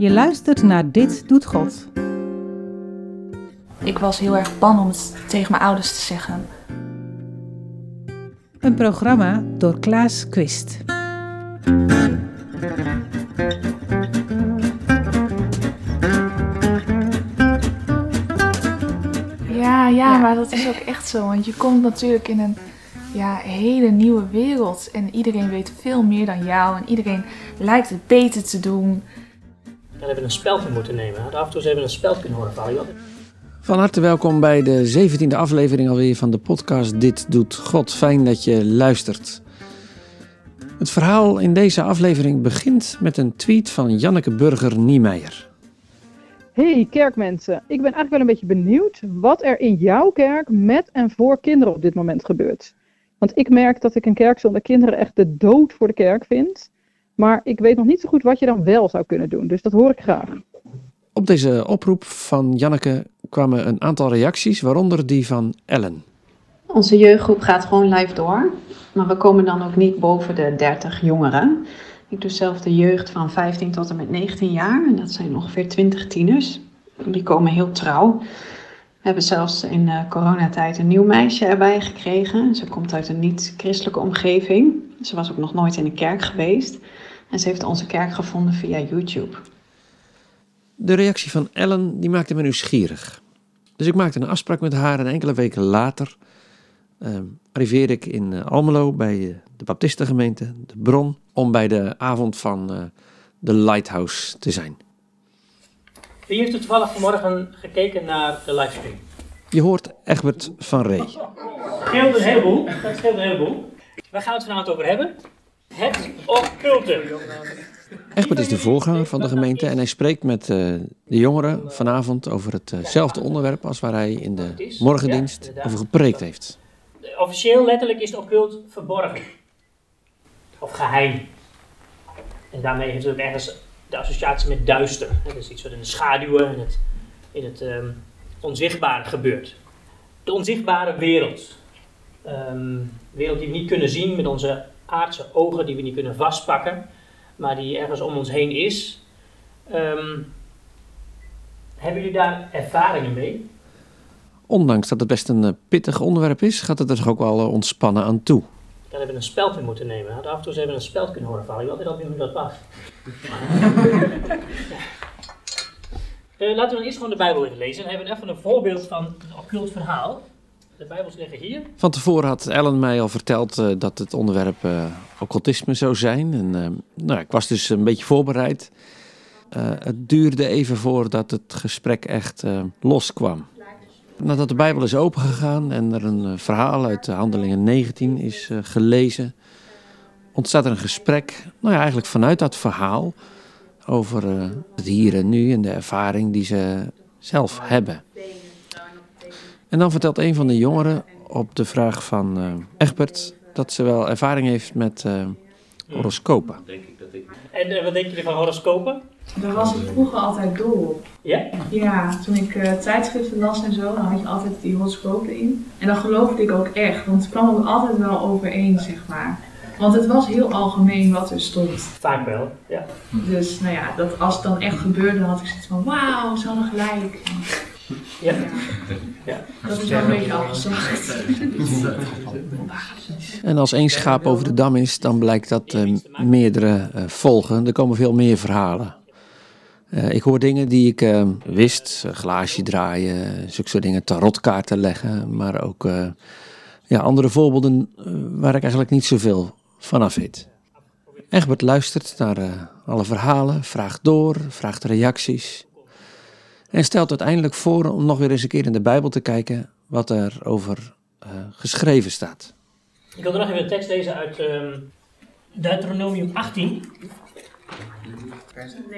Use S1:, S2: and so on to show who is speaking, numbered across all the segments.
S1: Je luistert naar Dit Doet God.
S2: Ik was heel erg bang om het tegen mijn ouders te zeggen.
S1: Een programma door Klaas Quist.
S2: Ja, ja, maar dat is ook echt zo. Want je komt natuurlijk in een ja, hele nieuwe wereld. En iedereen weet veel meer dan jou. En iedereen lijkt het beter te doen.
S3: Dan hebben we een speld moeten nemen. Af en toe hebben we een speld kunnen horen vallen.
S4: Van harte welkom bij de 17e aflevering alweer van de podcast Dit Doet God. Fijn dat je luistert. Het verhaal in deze aflevering begint met een tweet van Janneke Burger-Niemeyer.
S5: Hey kerkmensen, ik ben eigenlijk wel een beetje benieuwd wat er in jouw kerk met en voor kinderen op dit moment gebeurt. Want ik merk dat ik een kerk zonder kinderen echt de dood voor de kerk vind. Maar ik weet nog niet zo goed wat je dan wel zou kunnen doen, dus dat hoor ik graag.
S4: Op deze oproep van Janneke kwamen een aantal reacties, waaronder die van Ellen.
S6: Onze jeugdgroep gaat gewoon live door, maar we komen dan ook niet boven de 30 jongeren. Ik doe zelf de jeugd van 15 tot en met 19 jaar en dat zijn ongeveer 20 tieners. Die komen heel trouw. We hebben zelfs in uh, coronatijd een nieuw meisje erbij gekregen. Ze komt uit een niet-christelijke omgeving. Ze was ook nog nooit in een kerk geweest. En ze heeft onze kerk gevonden via YouTube.
S4: De reactie van Ellen die maakte me nieuwsgierig. Dus ik maakte een afspraak met haar en enkele weken later uh, arriveerde ik in uh, Almelo bij de Baptistengemeente, de Bron, om bij de avond van uh, de Lighthouse te zijn.
S3: Wie heeft er toevallig vanmorgen gekeken naar de livestream?
S4: Je hoort Egbert van Ree.
S3: Dat scheelt een heleboel. Dat scheelt een heleboel. Waar gaan we het vanavond over hebben? Het occulte.
S4: Egbert is de voorganger van de gemeente en hij spreekt met uh, de jongeren vanavond over hetzelfde onderwerp als waar hij in de morgendienst over gepreekt heeft.
S3: Officieel letterlijk is het occult verborgen. Of geheim. En daarmee heeft het ook ergens de associatie met duister. Dat is iets wat in de schaduwen en het, in het um, onzichtbare gebeurt. De onzichtbare wereld. Um, wereld die we niet kunnen zien met onze aardse ogen, die we niet kunnen vastpakken, maar die ergens om ons heen is. Um, hebben jullie daar ervaringen mee?
S4: Ondanks dat het best een pittig onderwerp is, gaat het er toch ook wel ontspannen aan toe.
S3: Dan hebben we een speld in moeten nemen. Af en toe hebben we een speld kunnen horen vallen. Ik weet altijd niet hoe dat was. uh, laten we dan eerst gewoon de Bijbel even lezen. Dan hebben we even een voorbeeld van een occult verhaal. De Bijbels liggen hier.
S4: Van tevoren had Ellen mij al verteld uh, dat het onderwerp uh, occultisme zou zijn. En nou, ik was dus een beetje voorbereid. het duurde even voordat het gesprek echt loskwam. Nadat de Bijbel is opengegaan en er een verhaal uit de Handelingen 19 is gelezen, ontstaat er een gesprek, nou ja, eigenlijk vanuit dat verhaal, over het hier en nu en de ervaring die ze zelf hebben. En dan vertelt een van de jongeren op de vraag van uh, Egbert dat ze wel ervaring heeft met horoscopen.
S3: En wat denk je van horoscopen?
S7: Daar was ik vroeger altijd dol op.
S3: Ja?
S7: Ja, toen ik uh, tijdschriften las en zo, dan had je altijd die horoscopen in. En dan geloofde ik ook echt, want het kwam ook altijd wel overeen, zeg maar. Want het was heel algemeen wat er stond.
S3: Vaak wel, ja.
S7: Dus nou ja, dat, als het dan echt gebeurde, dan had ik zoiets van, wauw, ze hadden gelijk.
S3: Ja.
S7: ja.
S3: ja.
S7: Dat is wel een beetje afgezacht.
S4: En als één schaap over de dam is, dan blijkt dat uh, meerdere uh, volgen. Er komen veel meer verhalen. Uh, ik hoor dingen die ik uh, wist, uh, glaasje draaien, zulke soort dingen, tarotkaarten leggen, maar ook ja, andere voorbeelden waar ik eigenlijk niet zoveel vanaf weet. Egbert luistert naar alle verhalen, vraagt door, vraagt reacties en stelt uiteindelijk voor om nog weer eens een keer in de Bijbel te kijken wat er over geschreven staat.
S3: Ik wil er nog even een tekst lezen uit um, Deuteronomium 18.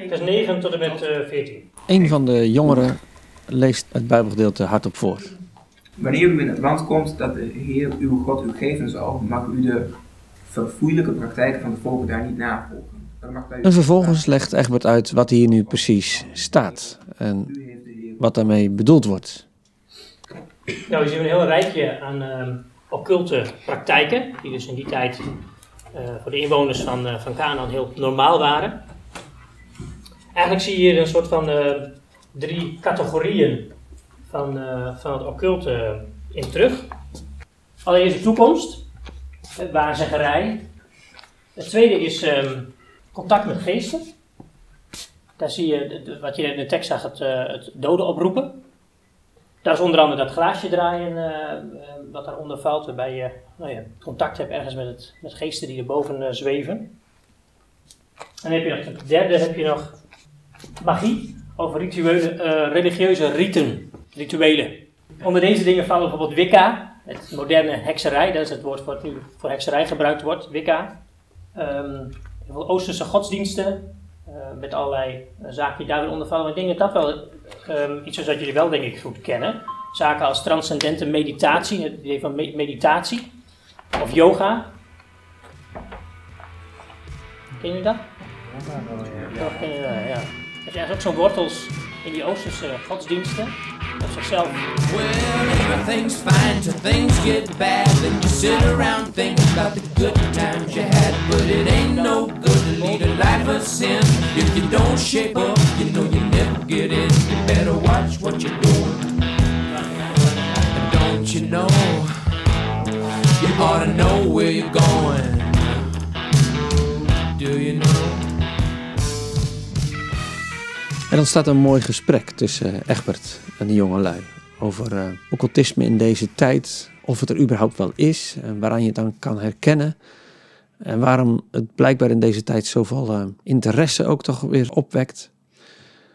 S3: Vers 9 tot en met uh, 14.
S4: Een van de jongeren leest het Bijbelgedeelte hardop voor.
S8: Wanneer u in het land komt dat de Heer uw God u geven zal, mag u de verfoeilijke praktijken van de volken daar niet navolgen.
S4: En vervolgens legt Egbert uit wat hier nu precies staat en wat daarmee bedoeld wordt.
S3: Nou, we zien een heel rijtje aan uh, occulte praktijken, die dus in die tijd uh, voor de inwoners van, uh, van Canaan heel normaal waren. Eigenlijk zie je hier een soort van eh, drie categorieën van, eh, van het occulte in terug. Allereerst de toekomst, het waarzeggerij. Het tweede is ehm, contact met geesten. Daar zie je, wat je in de tekst zag, het, eh, het doden oproepen. Daar is onder andere dat glaasje draaien, eh, eh, wat daaronder valt, waarbij je nou ja, contact hebt ergens met, het, met geesten die erboven zweven. En dan heb je nog, ten derde heb je nog magie, over rituele, religieuze riten, rituelen. Onder deze dingen vallen bijvoorbeeld Wicca, het moderne hekserij, dat is het woord wat nu voor hekserij gebruikt wordt, Wicca. Ehm, heel veel Oosterse godsdiensten, eh, met allerlei eh, zaken die daar weer onder vallen. Maar ik denk dat dat wel ehm, iets is wat jullie wel denk ik goed kennen. Zaken als transcendente meditatie, het idee van me- meditatie, of yoga. Ken jullie dat? Ja, ken je dat, ja. Er zijn ook zo'n wortels in die Oosterse godsdiensten. Op zichzelf
S9: Well, everything's fine till things get bad. Then you sit around thinking about the good times you had. But it ain't no good to lead a life of sin. If you don't shape up, you know you never get in. You better watch what you're doing.
S4: Er ontstaat een mooi gesprek tussen Egbert en de jonge lui over eh, occultisme in deze tijd, of het er überhaupt wel is, en waaraan je het dan kan herkennen. En waarom het blijkbaar in deze tijd zoveel eh, interesse ook toch weer opwekt.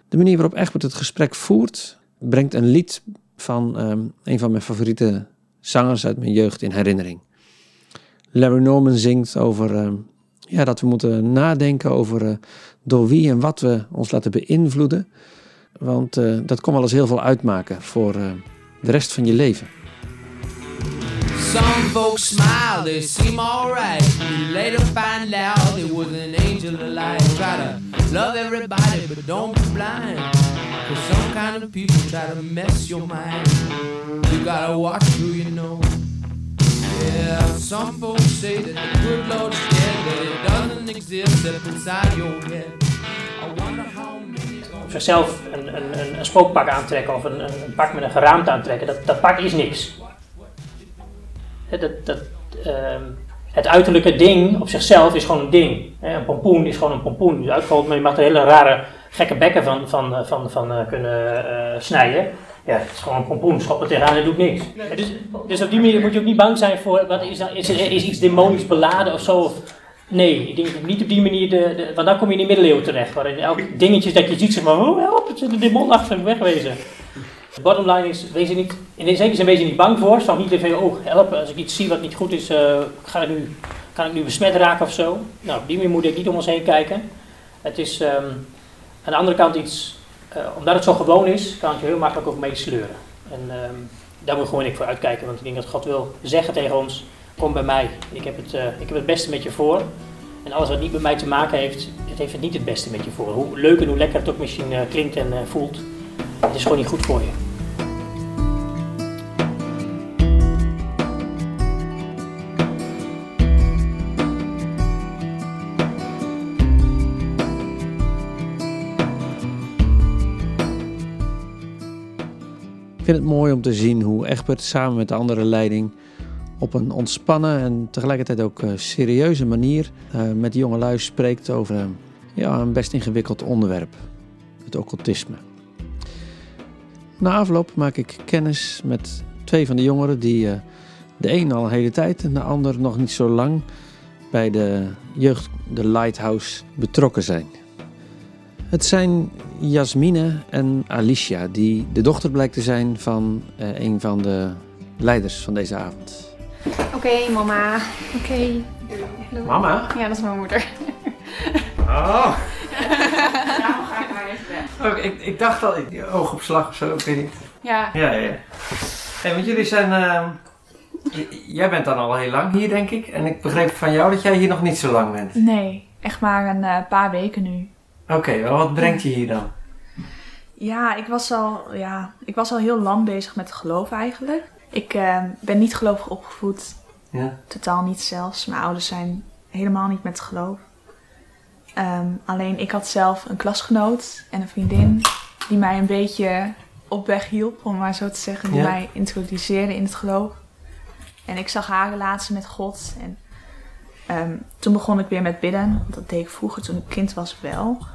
S4: De manier waarop Egbert het gesprek voert, brengt een lied van eh, een van mijn favoriete zangers uit mijn jeugd in herinnering. Larry Norman zingt over eh, ja, dat we moeten nadenken over eh, door wie en wat we ons laten beïnvloeden. Want eh, dat kon wel eens heel veel uitmaken voor eh, de rest van je leven.
S9: Some folks smile, they seem alright. You later find out it was an angel of light. Try to love everybody, but don't be blind. Cause some kind of people try to mess your mind. You gotta watch who you know. Yeah, some say that good doesn't exist
S3: zichzelf een, een, een, spookpak aantrekken of een, een, pak met een geraamte aantrekken. Dat, dat pak is niks. Dat, ehm, het uiterlijke ding op zichzelf is gewoon een ding. Een pompoen is gewoon een pompoen. Dus maar je mag er hele rare gekke bekken van, van, van, van eh, kunnen eh, snijden. Ja, het is gewoon een pompoen. Schop er tegenaan en doet niks. Dus, dus op die manier moet je ook niet bang zijn voor, wat is, is, is iets demonisch beladen of zo. Of, nee, ik denk niet op die manier, de, want dan kom je in de middeleeuwen terecht. Waarin elk dingetje dat je ziet, zeg maar, oh help, het zit een demon achter, wegwezen. De bottom line is, wees er niet, in zekere zin wees er niet bang voor. Zou niet even, oh help, als ik iets zie wat niet goed is, eh, ga ik nu, kan ik nu besmet raken of zo. Nou, op die manier moet ik niet om ons heen kijken. Het is ehm, aan de andere kant iets, omdat het zo gewoon is, kan het je heel makkelijk ook meesleuren. En ehm, daar moet gewoon ik voor uitkijken, want ik denk dat God wil zeggen tegen ons, kom bij mij. Ik heb het, eh, ik heb het beste met je voor. En alles wat niet met mij te maken heeft, het heeft het niet het beste met je voor. Hoe leuk en hoe lekker het ook misschien eh, klinkt en eh, voelt, het is gewoon niet goed voor je.
S4: Mooi om te zien hoe Egbert samen met de andere leiding op een ontspannen en tegelijkertijd ook eh, serieuze manier eh, met de jongelui spreekt over eh, ja, een best ingewikkeld onderwerp, het occultisme. Na afloop maak ik kennis met twee van de jongeren die de een al een hele tijd en de ander nog niet zo lang bij de jeugd, de Lighthouse, betrokken zijn. Het zijn Jasmine en Alicia, die de dochter blijkt te zijn van eh, een van de leiders van deze avond.
S10: Oké, mama. Oké.
S4: Mama?
S10: Ja, dat is mijn moeder.
S11: Oh,
S10: Daarom ga ik maar even weg.
S11: oh ik, ik dacht al, ik- oogopslag of zo, ik weet niet.
S10: Ja.
S11: Ja, ja. Hey, want jullie zijn, ehm, jij bent dan al heel lang hier, denk ik. En ik begreep van jou dat jij hier nog niet zo lang bent.
S2: Nee, echt maar een eh, paar weken nu.
S11: Oké, wel wat brengt je hier dan?
S2: Ja ik, was al, ja, ik was al heel lang bezig met geloof eigenlijk. Ik eh, ben niet gelovig opgevoed.
S11: Ja.
S2: Totaal niet zelfs. Mijn ouders zijn helemaal niet met geloof. Ehm, alleen ik had zelf een klasgenoot en een vriendin die mij een beetje op weg hielp, om maar zo te zeggen. Die
S11: Ja.
S2: mij introduceerde in het geloof. En ik zag haar relatie met God. En ehm, toen begon ik weer met bidden. Dat deed ik vroeger toen ik kind was wel.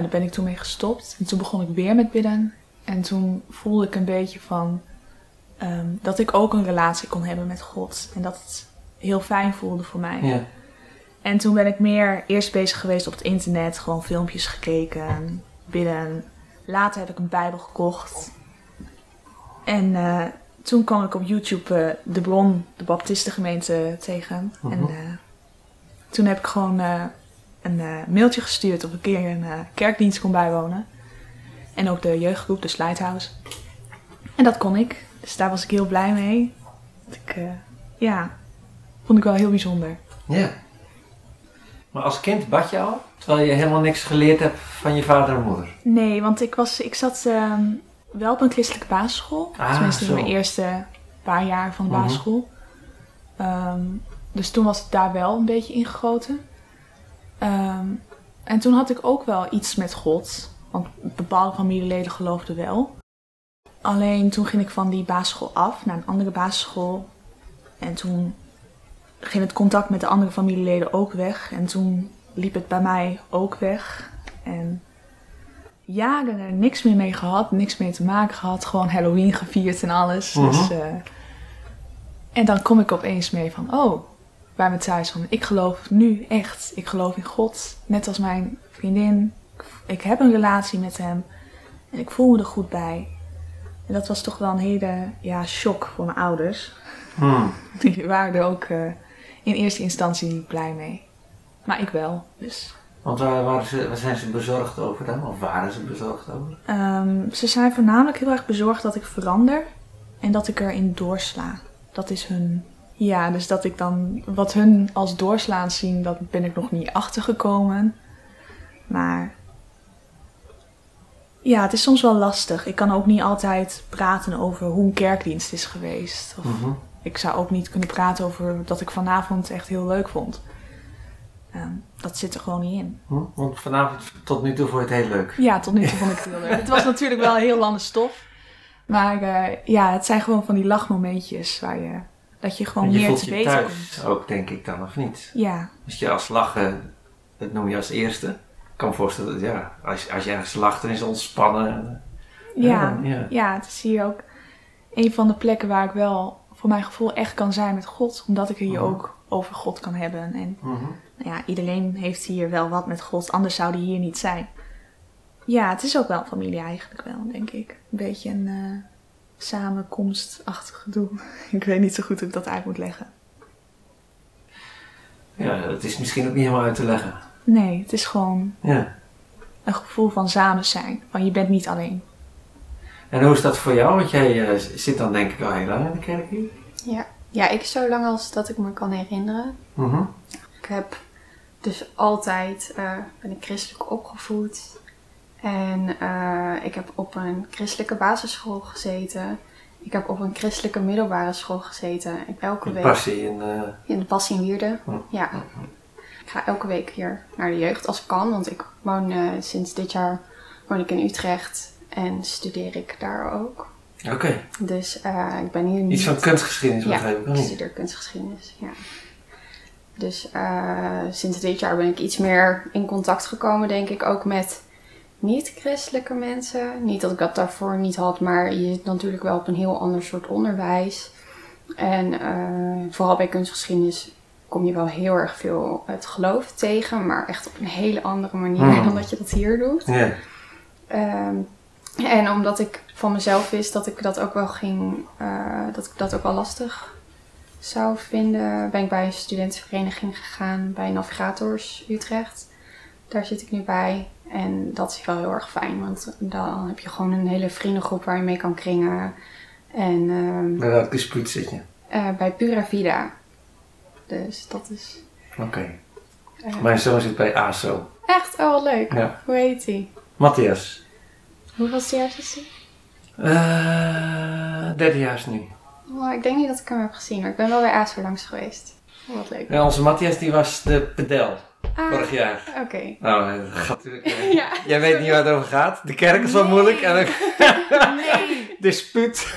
S2: Daar ben ik toen mee gestopt. En toen begon ik weer met bidden. En toen voelde ik een beetje van ehm, dat ik ook een relatie kon hebben met God. En dat het heel fijn voelde voor mij.
S11: Ja.
S2: En toen ben ik meer eerst bezig geweest op het internet, gewoon filmpjes gekeken, bidden. Later heb ik een Bijbel gekocht. En eh, toen kwam ik op YouTube eh, de bron, de Baptistengemeente tegen. En
S12: Mhm.
S2: eh, toen heb ik gewoon een eh, mailtje gestuurd of ik een keer een eh, kerkdienst kon bijwonen. En ook de jeugdgroep, de Lighthouse. En dat kon ik. Dus daar was ik heel blij mee. Dat ik, eh, ja, vond ik wel heel bijzonder.
S11: Ja. Maar als kind bad je al? Terwijl je helemaal niks geleerd hebt van je vader en moeder.
S2: Nee, want ik, was, ik zat ehm, wel op een christelijke basisschool.
S11: Ah,
S2: Tenminste, in mijn eerste paar jaar van de
S11: Mhm.
S2: basisschool. Ehm, dus toen was het daar wel een beetje ingegoten. Ehm, en toen had ik ook wel iets met God. Want bepaalde familieleden geloofden wel. Alleen toen ging ik van die basisschool af naar een andere basisschool. En toen ging het contact met de andere familieleden ook weg. En toen liep het bij mij ook weg. En jaren er niks meer mee gehad, niks mee te maken gehad. Gewoon Halloween gevierd en alles.
S12: Mhm.
S2: Dus, eh, en dan kom ik opeens mee van, oh, bij me thuis van, ik geloof nu echt. Ik geloof in God, net als mijn vriendin. Ik heb een relatie met hem en ik voel me er goed bij. En dat was toch wel een hele ja, shock voor mijn ouders.
S11: Hmm.
S2: Die waren er ook eh, in eerste instantie niet blij mee. Maar ik wel, dus...
S11: Want waar, waren ze, waar zijn ze bezorgd over dan? Of waren ze bezorgd over?
S2: Ehm, ze zijn voornamelijk heel erg bezorgd dat ik verander en dat ik erin doorsla. Dat is hun. Ja, dus dat ik dan wat hun als doorslaan zien, dat ben ik nog niet achtergekomen. Maar ja, het is soms wel lastig. Ik kan ook niet altijd praten over hoe een kerkdienst is geweest. Of
S11: Mhm.
S2: ik zou ook niet kunnen praten over dat ik vanavond echt heel leuk vond. Ehm, dat zit er gewoon niet in.
S11: Hm? Want vanavond tot nu toe vond je het heel leuk.
S2: Ja, tot nu toe vond ik het heel leuk. Het was natuurlijk wel heel lange stof. Maar eh, ja, het zijn gewoon van die lachmomentjes waar je, dat je gewoon
S11: En je
S2: meer
S11: voelt
S2: te
S11: je
S2: weten
S11: thuis
S2: komt.
S11: ook, denk ik dan, of niet?
S2: Ja.
S11: Als je als lachen, dat noem je als eerste. Ik kan me voorstellen, dat, ja, als, als je ergens lacht, dan is het ontspannen.
S2: Ja,
S11: ja.
S2: ja. het is hier ook een van de plekken waar ik wel voor mijn gevoel echt kan zijn met God. Omdat ik er hier
S11: Mhm.
S2: ook over God kan hebben. En
S11: Mhm.
S2: nou ja, iedereen heeft hier wel wat met God, anders zou die hier niet zijn. Ja, het is ook wel familie eigenlijk wel, denk ik. Een beetje een eh, samenkomstachtig gedoe. ik weet niet zo goed hoe ik dat uit moet leggen.
S11: Ja, dat is misschien ook niet helemaal uit te leggen.
S2: Nee, het is gewoon
S11: Ja.
S2: een gevoel van samen zijn. Van je bent niet alleen.
S11: En hoe is dat voor jou? Want jij eh, zit dan denk ik al heel lang in de kerk hier.
S10: Ja. ja, ik zo lang als dat ik me kan herinneren.
S11: Mhm.
S10: Ik heb dus altijd, eh, ben ik christelijk opgevoed. En eh, ik heb op een christelijke basisschool gezeten. Ik heb op een christelijke middelbare school gezeten. Ik elke week...
S11: passie in... eh,
S10: In de passie in Wierden.
S11: Hm.
S10: Ja. Ik ga elke week hier naar de jeugd als ik kan. Want ik woon eh, sinds dit jaar woon ik in Utrecht. En studeer ik daar ook.
S11: Oké.
S10: Dus ik ben hier niet...
S11: Iets van kunstgeschiedenis
S10: ja,
S11: begrijp ik
S10: studeer kunstgeschiedenis, ja. Dus sinds dit jaar ben ik iets meer in contact gekomen, denk ik, ook met niet-christelijke mensen. Niet dat ik dat daarvoor niet had, maar je zit natuurlijk wel op een heel ander soort onderwijs. En eh, vooral bij kunstgeschiedenis kom je wel heel erg veel het geloof tegen, maar echt op een hele andere manier
S11: Hmm.
S10: dan dat je dat hier doet. Ehm, en omdat ik van mezelf wist dat ik dat ook wel ging, eh, dat ik dat ook wel lastig zou vinden, ben ik bij een studentenvereniging gegaan bij Navigators Utrecht. Daar zit ik nu bij. En dat is wel heel erg fijn, want dan heb je gewoon een hele vriendengroep waar je mee kan kringen. En ehm,
S11: Bij welk dispuut zit je?
S10: eh, bij Pura Vida. Dus dat is
S11: Oké.
S10: eh,
S11: Mijn zoon zit bij ASO.
S10: echt oh, wat leuk.
S11: Ja.
S10: Hoe heet hij?
S11: Matthias.
S10: Hoeveel jaar is hij?
S11: Eh derdejaars nu.
S10: Oh, ik denk niet dat ik hem heb gezien, maar ik ben wel bij ASO langs geweest. Oh, wat leuk.
S11: Ja, onze Matthias die was de pedel.
S10: Ah,
S4: Vorig jaar.
S10: Oké.
S4: Nou, dat gaat natuurlijk... eh,
S10: Ja.
S4: Jij weet niet waar het over gaat. De kerk is wel moeilijk. En.
S2: Nee.
S4: Dispuut.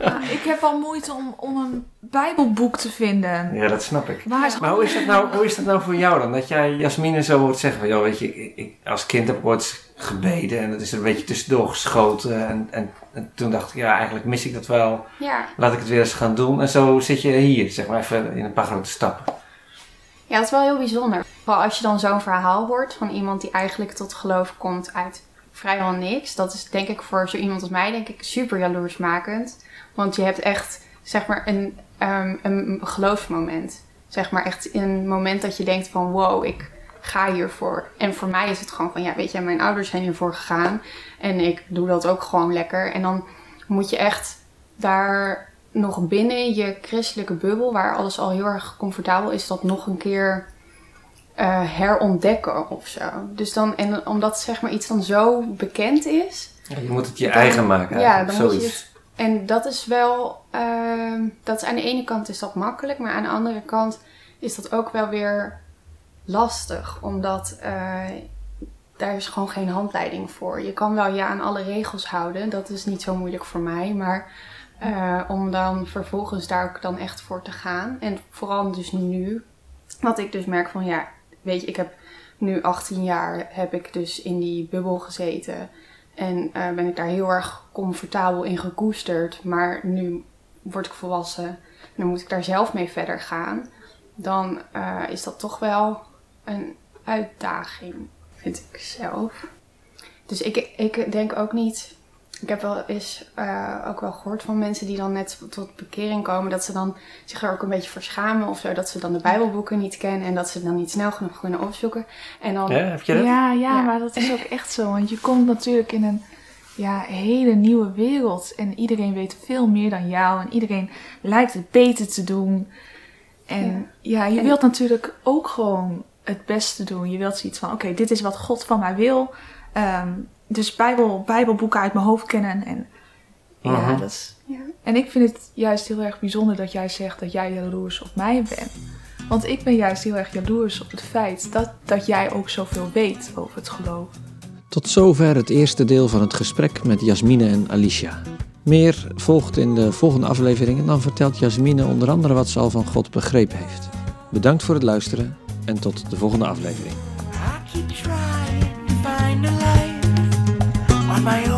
S2: Nou, ik heb al moeite om, om een bijbelboek te vinden.
S4: Ja, dat snap ik.
S2: Waar is
S4: Maar hoe is, dat nou, hoe is dat nou voor jou dan? Dat jij Jasmine zo hoort zeggen van, joh, weet je, ik, ik, als kind heb ik ooit gebeden en dat is er een beetje tussendoor geschoten. En, en, en toen dacht ik, ja, eigenlijk mis ik dat wel.
S10: Ja.
S4: Laat ik het weer eens gaan doen. En zo zit je hier, zeg maar even in een paar grote stappen.
S10: Ja, dat is wel heel bijzonder. Vooral als je dan zo'n verhaal hoort van iemand die eigenlijk tot geloof komt uit vrijwel niks. Dat is denk ik voor zo iemand als mij denk ik super jaloersmakend. Want je hebt echt, zeg maar, een, ehm, een geloofsmoment. Zeg maar echt een moment dat je denkt van wow, ik ga hiervoor. En voor mij is het gewoon van ja, weet je, mijn ouders zijn hiervoor gegaan. En ik doe dat ook gewoon lekker. En dan moet je echt daar nog binnen je christelijke bubbel, waar alles al heel erg comfortabel is, dat nog een keer eh, herontdekken of zo. Dus dan, en omdat zeg maar iets dan zo bekend is.
S4: Ja, je moet het je
S10: dan-
S4: eigen maken.
S10: Ja, dan moet je het. En dat is wel, ehm, dat is aan de ene kant is dat makkelijk, maar aan de andere kant is dat ook wel weer lastig, omdat eh, daar is gewoon geen handleiding voor. Je kan wel ja aan alle regels houden, dat is niet zo moeilijk voor mij, maar eh, om dan vervolgens daar ook dan echt voor te gaan. En vooral dus nu, dat ik dus merk van ja, weet je, ik heb nu 18 jaar, heb ik dus in die bubbel gezeten. En eh, ben ik daar heel erg comfortabel in gekoesterd. Maar nu word ik volwassen en dan moet ik daar zelf mee verder gaan. Dan eh, is dat toch wel een uitdaging, vind ik zelf. Dus ik, ik denk ook niet. Ik heb wel eens eh, ook wel gehoord van mensen die dan net tot bekering komen, dat ze dan zich er ook een beetje voor schamen of zo. Dat ze dan de Bijbelboeken niet kennen en dat ze dan niet snel genoeg kunnen opzoeken. En dan,
S4: Ja, heb je dat?
S2: Ja, ja,
S10: Ja.
S2: maar dat is ook echt zo. Want je komt natuurlijk in een ja, hele nieuwe wereld. En iedereen weet veel meer dan jou. En iedereen lijkt het beter te doen. En ja, je
S10: En-
S2: wilt natuurlijk ook gewoon het beste doen. Je wilt zoiets van, oké, dit is wat God van mij wil. Ehm, dus Bijbel, Bijbelboeken uit mijn hoofd kennen. En ja, dat is...
S10: Ja.
S2: En ik vind het juist heel erg bijzonder dat jij zegt dat jij jaloers op mij bent. Want ik ben juist heel erg jaloers op het feit dat, dat jij ook zoveel weet over het geloof.
S13: Tot zover het eerste deel van het gesprek met Jasmine en Alicia. Meer volgt in de volgende aflevering en dan vertelt Jasmine onder andere wat ze al van God begrepen heeft. Bedankt voor het luisteren en tot de volgende aflevering.
S14: My own,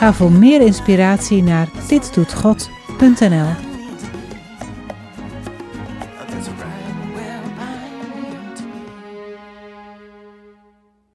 S1: Ga voor meer inspiratie naar ditdoetgod.nl